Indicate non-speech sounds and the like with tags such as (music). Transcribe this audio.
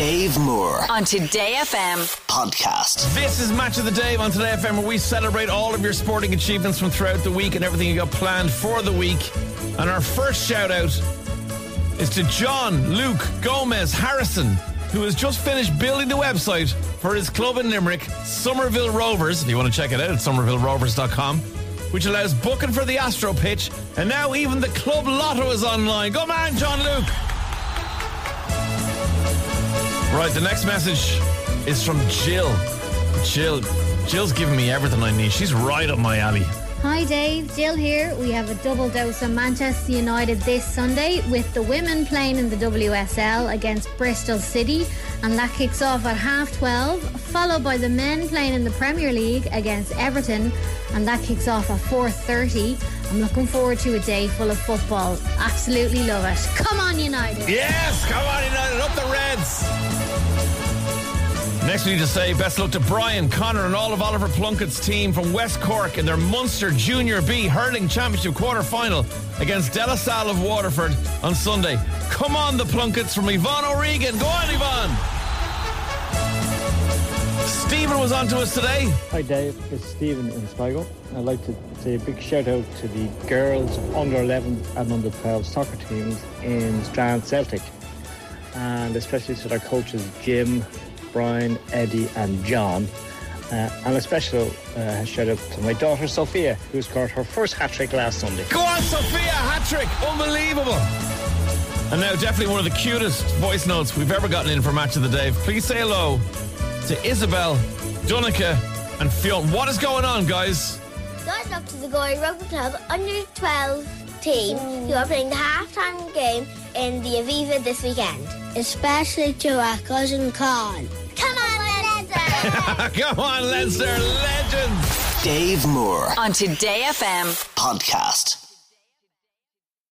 Dave Moore on Today FM. podcast. This is Match of the Dave on Today FM, where we celebrate all of your sporting achievements from throughout the week and everything you got planned for the week. And our first shout out is to John Luke Gomez Harrison, who has just finished building the website for his club in Limerick, Somerville Rovers. If you want to check it out, it's somervillerovers.com, which allows booking for the Astro pitch. And now even the club lotto is online. Go man, John Luke. Right, the next message is from Jill. Jill, Jill's giving me everything I need. She's right up my alley. Hi Dave, Jill here. We have a double dose of Manchester United this Sunday with the women playing in the WSL against Bristol City and that kicks off at half 12 followed by the men playing in the Premier League against Everton and that kicks off at 4.30. I'm looking forward to a day full of football. Absolutely love it. Come on United! Yes, come on, United, up the Reds. Next, we need to say best luck to Brian, Connor, and all of Oliver Plunkett's team from West Cork in their Munster Junior B Hurling Championship quarter final against De La Salle of Waterford on Sunday. Come on, the Plunketts from Yvonne O'Regan. Go on, Yvonne. Stephen was on to us today. Hi Dave, it's Stephen in Sligo. I'd like to say a big shout out to the girls under 11 and under 12 soccer teams in Strand Celtic, and especially to their coaches Jim, Brian, Eddie, and John. Uh, and a special uh, shout out to my daughter Sophia, who scored her first hat trick last Sunday. Go on, Sophia, hat trick. Unbelievable. And now, definitely one of the cutest voice notes we've ever gotten in for Match of the Dave. Please say hello to Isabel, Donica, and Fionn. What is going on, guys? Good up to the Gorey Rugby Club under 12 team who are playing the halftime game in the Aviva this weekend. Especially to our cousin Con. Come on, Leinster! (laughs) Come on, Leinster, legends. Dave Moore On Today FM. podcast.